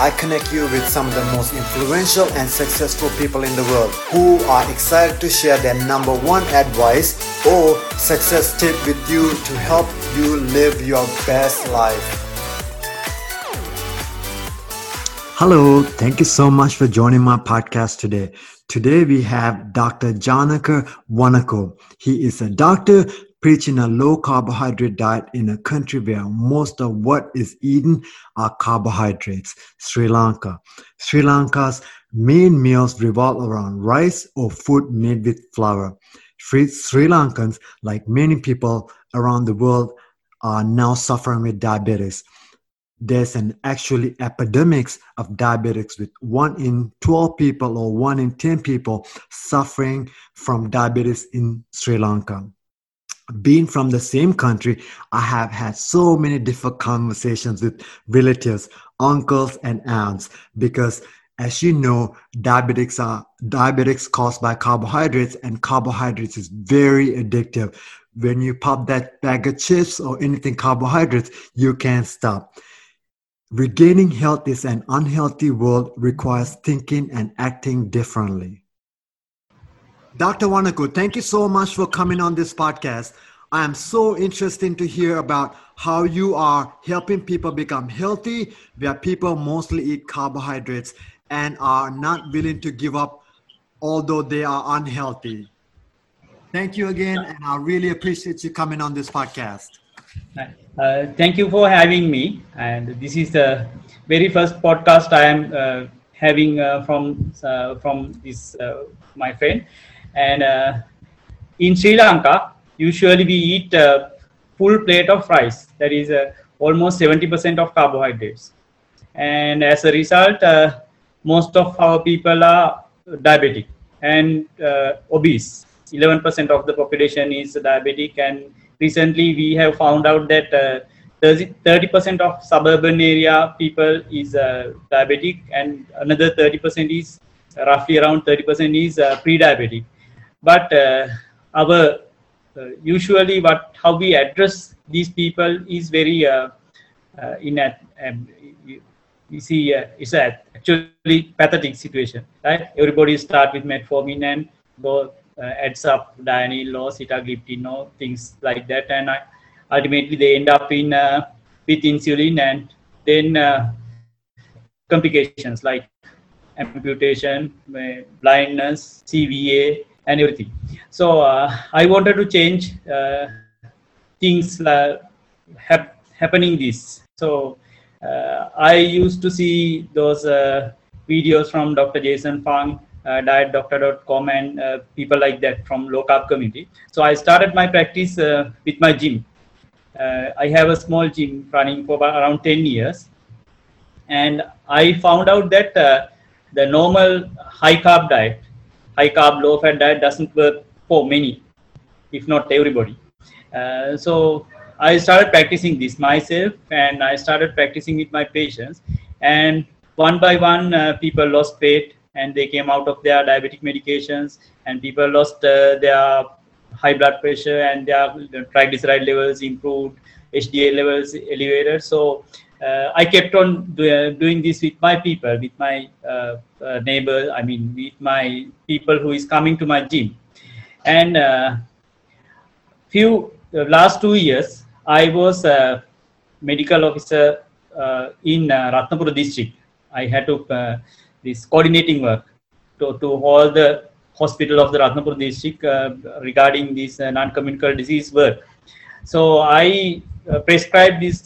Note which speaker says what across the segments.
Speaker 1: I connect you with some of the most influential and successful people in the world who are excited to share their number one advice or success tip with you to help you live your best life. Hello, thank you so much for joining my podcast today. Today we have Dr. Janaka Wanako. He is a doctor preaching a low carbohydrate diet in a country where most of what is eaten are carbohydrates, Sri Lanka. Sri Lanka's main meals revolve around rice or food made with flour. Sri, Lankans, like many people around the world, are now suffering with diabetes. There's an actually epidemics of diabetics with one in 12 people or one in 10 people suffering from diabetes in Sri Lanka being from the same country, I have had so many different conversations with relatives, uncles, and aunts because as you know, diabetics are diabetics caused by carbohydrates, and carbohydrates is very addictive. When you pop that bag of chips or anything carbohydrates, you can't stop. Regaining health is an unhealthy world requires thinking and acting differently. Dr. Wanako, thank you so much for coming on this podcast. I am so interested to hear about how you are helping people become healthy, where people mostly eat carbohydrates and are not willing to give up, although they are unhealthy. Thank you again, and I really appreciate you coming on this podcast.
Speaker 2: Uh, thank you for having me. And this is the very first podcast I am uh, having uh, from uh, from this uh, my friend and uh, in Sri Lanka, usually we eat a full plate of rice, that is uh, almost 70% of carbohydrates. And as a result, uh, most of our people are diabetic and uh, obese. 11% of the population is diabetic, and recently we have found out that uh, 30% of suburban area people is uh, diabetic, and another 30% is roughly around 30% is pre-diabetic but uh, our uh, usually what how we address these people is very uh, in a um, you, see it's a actually pathetic situation right? Everybody start with metformin and go adds up Daonil or sitagliptin or things like that. And ultimately they end up in with insulin and then uh, complications like amputation, blindness, CVA, and everything. So uh, I wanted to change uh, things uh, hap- happening this. So uh, I used to see those uh, videos from Dr. Jason Fung, uh, dietdoctor.com, and uh, people like that from low carb community. So I started my practice with my gym. I have a small gym running for around 10 years. And I found out that the normal high carb diet high carb, low fat diet doesn't work for many, if not everybody. Uh, so I started practicing this myself and I started practicing with my patients. And one by one, uh, people lost weight and they came out of their diabetic medications, and people lost uh, their high blood pressure and their triglyceride levels improved, HDL levels elevated. So I kept on uh, doing this with my people, with my uh, uh neighbors, I mean, with my people who is coming to my gym. And uh, few last two years, I was a medical officer uh, in Ratnapura district. I had to this coordinating work to, to all the hospital of the Ratnapura district regarding this non-communicable disease work. So I prescribed this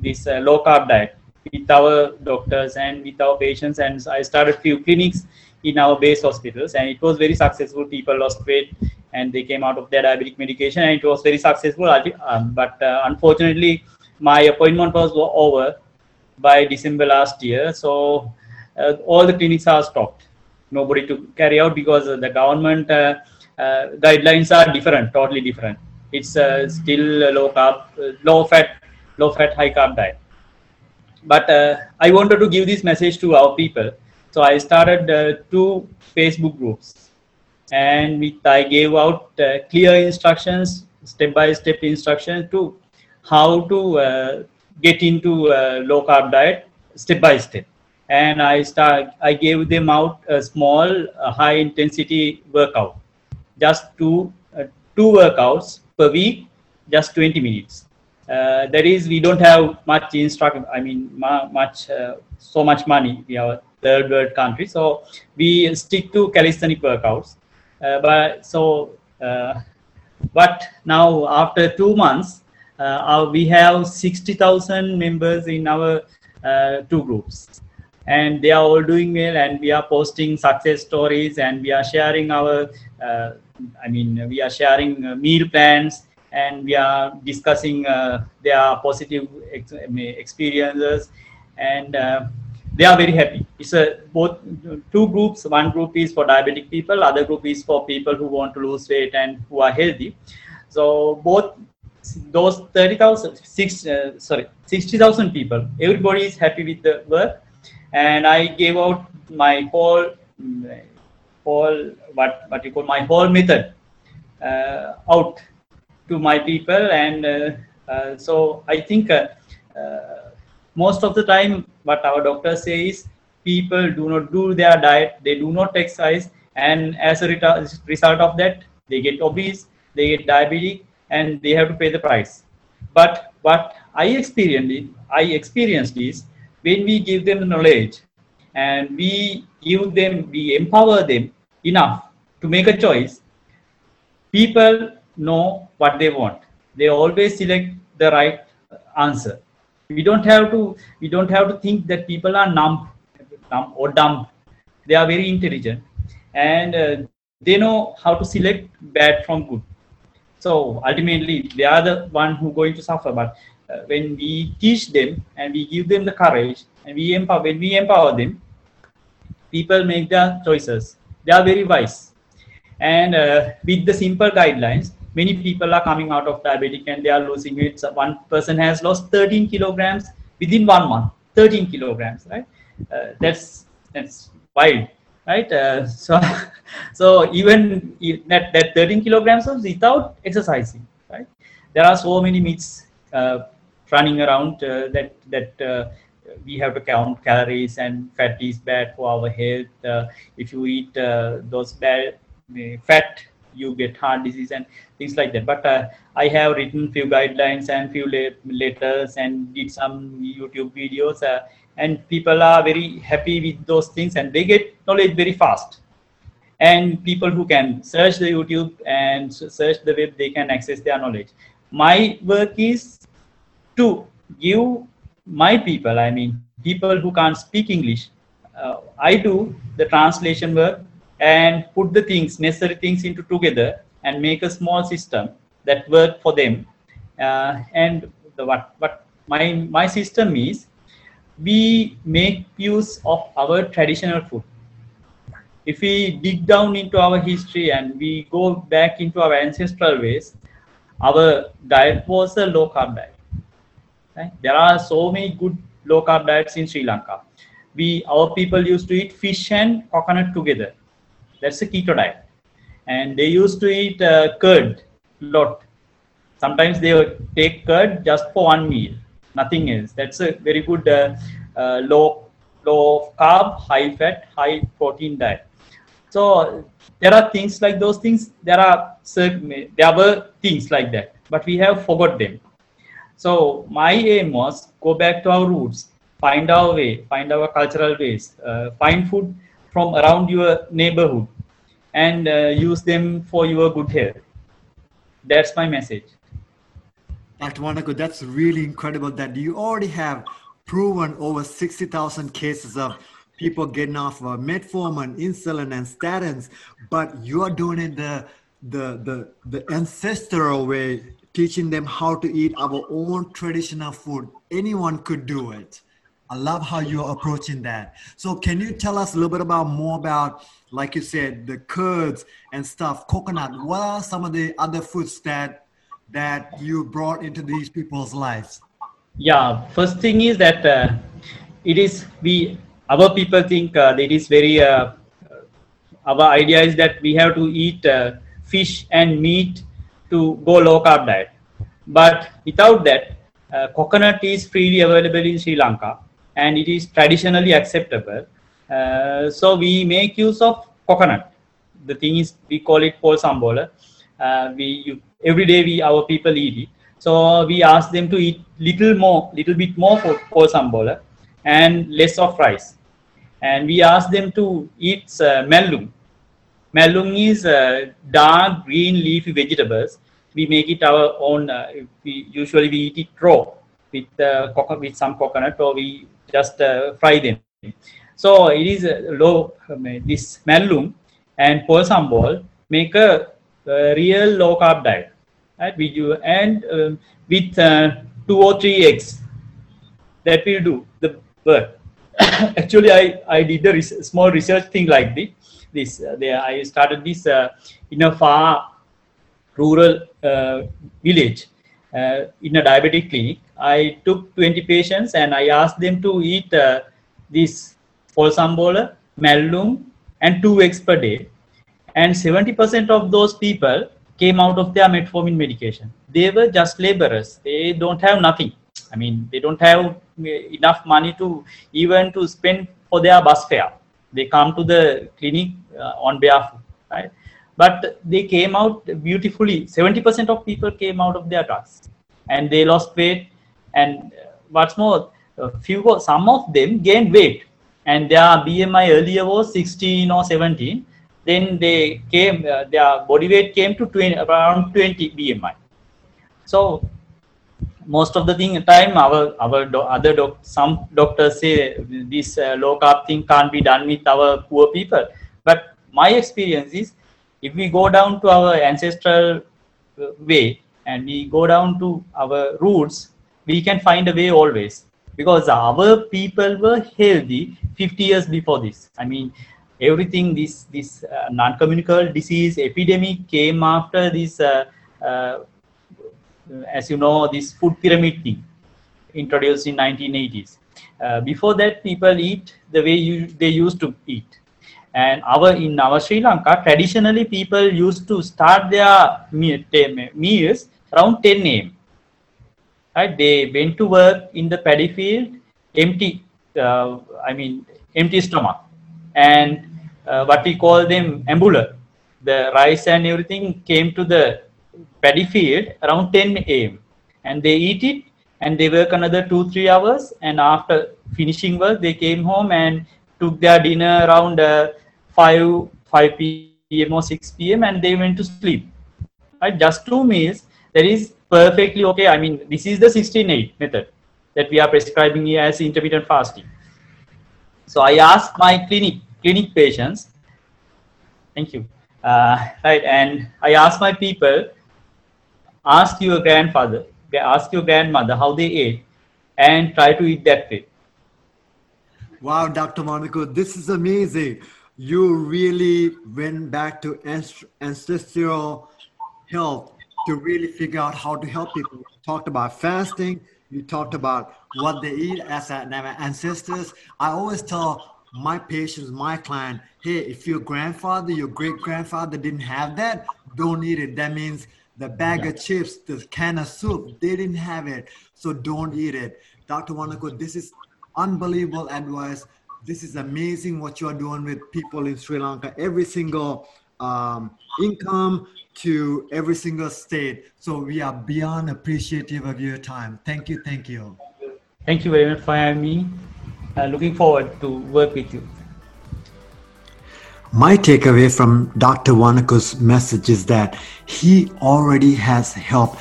Speaker 2: this uh, low carb diet with our doctors and with our patients. And i started few clinics in our base hospitals and it was very successful. People lost weight and they came out of their diabetic medication and it was very successful. Um, but uh, unfortunately my appointment was over by december last year. So uh, all the clinics are stopped. Nobody to carry out because the government uh, uh, guidelines are different totally different it's uh, still a low carb, low fat, low fat, high carb diet. But uh, I wanted to give this message to our people. So I started uh, two Facebook groups and I gave out uh, clear instructions, step-by-step instructions to how to get into a low carb diet step by step and I start I gave them out a small high intensity workout just two uh, two workouts per week just 20 minutes. Uh, that is we don't have much instruction i mean ma- much uh, so much money we are third world country. So we stick to calisthenic workouts. Uh, but so uh, but now after two months uh, our, we have 60000 members in our two groups and they are all doing well and we are posting success stories and we are sharing our uh, i mean we are sharing uh, meal plans and we are discussing uh, their positive ex- experiences. And uh, they are very happy. It's a both two groups. One group is for diabetic people other group is for people who want to lose weight and who are healthy. So both those 30000 six, uh, sorry 60000 people everybody is happy with the work and I gave out my whole whole what what you call my whole method uh, out to my people, and uh, uh, so I think uh, uh, most of the time what our doctor says people do not do their diet, they do not exercise, and as a result of that they get obese, they get diabetic, and they have to pay the price. But what I experienced, I experienced is when we give them knowledge and we give them, we empower them enough to make a choice, people know what they want. They always select the right answer. We don't have to. We don't have to think that people are numb, numb or dumb. They are very intelligent, and uh, they know how to select bad from good. So ultimately, they are the one who going to suffer. But uh, when we teach them and we give them the courage and we empower when we empower them people make their choices. They are very wise. And uh, with the simple guidelines many people are coming out of diabetic and they are losing weight so one person has lost 13 kilograms within one month. 13 kilograms right? Uh, that's that's wild right? Uh, so so even that, that 13 kilograms was without exercising right? There are so many myths uh, running around uh, that that uh, we have to count calories and fat is bad for our health. Uh, if you eat those bad fat, you get heart disease and things like that. But I have written few guidelines and few letters and did some YouTube videos and people are very happy with those things and they get knowledge very fast and people who can search the youtube and search the web they can access their knowledge my work is to give my people, I mean, people who can't speak English, uh, I do the translation work and put the things, necessary things into together and make a small system that work for them. Uh, and the, what, what my, my system is, we make use of our traditional food. If we dig down into our history and we go back into our ancestral ways, our diet was a low carb diet Right? There are so many good low carb diets in Sri Lanka. We our people used to eat fish and coconut together. That's a keto diet, and they used to eat uh, curd a lot. Sometimes they would take curd just for one meal, nothing else. That's a very good uh, uh, low low carb, high fat, high protein diet. So there are things like those things. There are there were things like that, but we have forgot them. So my aim was go back to our roots, find our way, find our cultural ways, uh, find food from around your neighborhood, and uh, use them for your good health. That's my message.
Speaker 1: Dr. Wanako, that's really incredible that you already have proven over 60,000 cases of people getting off of metformin, insulin, and statins, but you're doing it the the the the ancestral way teaching them how to eat our own traditional food. Anyone could do it. I love how you're approaching that. So, can you tell us a little bit about more about, like you said, the curds and stuff, coconut? What are some of the other foods that that you brought into these people's lives?
Speaker 2: Yeah, first thing is that uh, it is we our people think uh, that it is very. Uh, our idea is that we have to eat uh, fish and meat to go low carb diet, but without that, uh, coconut is freely available in Sri Lanka and it is traditionally acceptable. Uh, so we make use of coconut. The thing is, we call it pol sambola. Uh, we you, every day we our people eat it. So we ask them to eat little more, little bit more for pol sambola and less of rice. And we ask them to eat uh, mellung. Mellung is uh, dark green leafy vegetables. We make it our own. Uh, we usually we eat it raw with uh, coco- with some coconut, or we just uh, fry them. So it is low. Um, this mellung and pol sambol make a, a real low carb diet. Right? We do and um, with uh, two or three eggs that will do the work. Actually, I, I did a res- small research thing like this. This uh, there I started this uh, in a far rural uh, village in a diabetic clinic. I took 20 patients and I asked them to eat this pol sambola, mellung, and two eggs per day. And 70% of those people came out of their metformin medication. They were just laborers. They don't have nothing. I mean, they don't have enough money to even to spend for their bus fare. They come to the clinic uh, on barefoot, right? But they came out beautifully. 70% of people came out of their drugs and they lost weight. And uh, what's more, few, some of them gained weight and their BMI earlier was 16 or 17 then they came uh, their body weight came to 20, around 20 bmi so most of the thing time our our do, other doc, some doctors say this uh, low carb thing can't be done with our poor people. But my experience is if we go down to our ancestral uh, way and we go down to our roots we can find a way always. Because our people were healthy 50 years before this. I mean everything this this uh, non-communicable disease epidemic came after this uh, uh, as you know this food pyramid thing introduced in 1980s uh, before that people eat the way you, they used to eat. And our in our sri lanka traditionally people used to start their meal, meals around 10 a.m right? They went to work in the paddy field empty uh, i mean empty stomach. And uh, what we call them ambular. The rice and everything came to the paddy field around 10 a.m. and they eat it and they work another two three hours and after finishing work they came home and took their dinner around uh, 5 5 p.m. or 6 p.m. and they went to sleep. Right, just two meals. That is perfectly okay. I mean, this is the 16-8 method that we are prescribing here as intermittent fasting. So I asked my clinic clinic patients. Thank you. Uh, right, and I ask my people, ask your grandfather, ask your grandmother how they ate, and try to eat that way.
Speaker 1: Wow, Dr. Monaco, this is amazing. You really went back to ancestral health to really figure out how to help people. You talked about fasting. You talked about what they eat as ancestors. I always tell my patients, my client, hey, if your grandfather, your great grandfather didn't have that, don't eat it. That means the bag yeah. of chips, the can of soup, they didn't have it. So don't eat it. Dr. Wanako, this is unbelievable advice. This is amazing what you're doing with people in Sri Lanka. Every single um, income to every single state. So we are beyond appreciative of your time. Thank you. Thank you.
Speaker 2: Thank you very much for having me uh, looking forward to work with you.
Speaker 1: My takeaway from Dr. Wanako's message is that he already has helped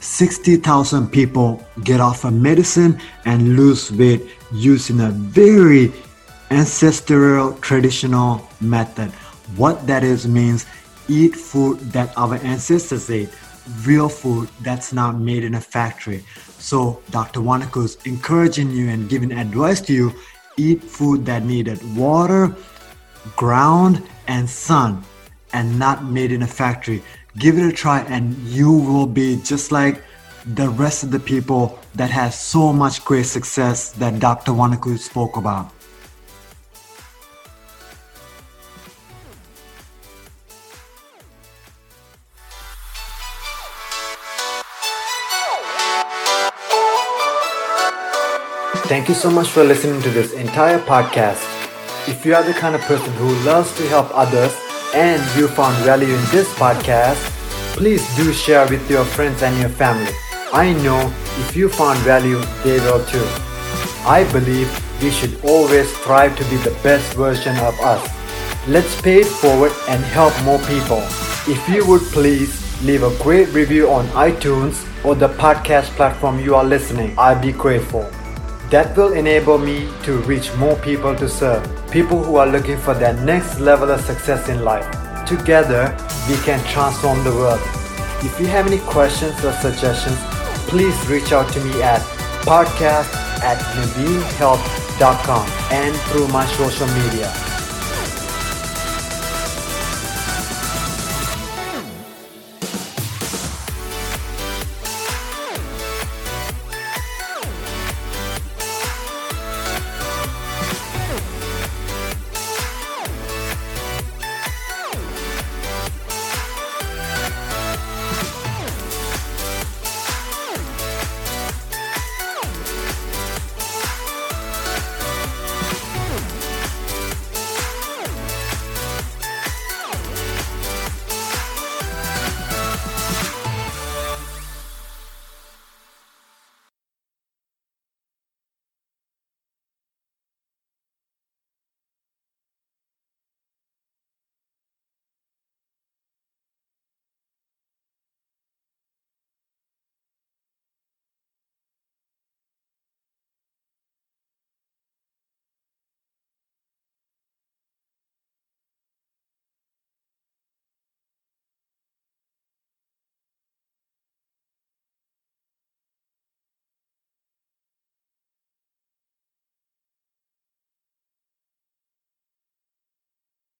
Speaker 1: 60,000 people get off of medicine and lose weight using a very ancestral traditional method. What that is means eat food that our ancestors ate, real food that's not made in a factory. So Dr. Wanako is encouraging you and giving advice to you eat food that needed water, ground, and sun, and not made in a factory. Give it a try, and you will be just like the rest of the people that has so much great success that Dr. Wanako spoke about. Thank you so much for listening to this entire podcast. If you are the kind of person who loves to help others and you found value in this podcast, please do share with your friends and your family. I know if you found value, they will too. I believe we should always strive to be the best version of us. Let's pay it forward and help more people. If you would please leave a great review on iTunes or the podcast platform you are listening, I'd be grateful. That will enable me to reach more people to serve, people who are looking for their next level of success in life. Together, we can transform the world. If you have any questions or suggestions, please reach out to me at podcast at naveenhealth.com and through my social media.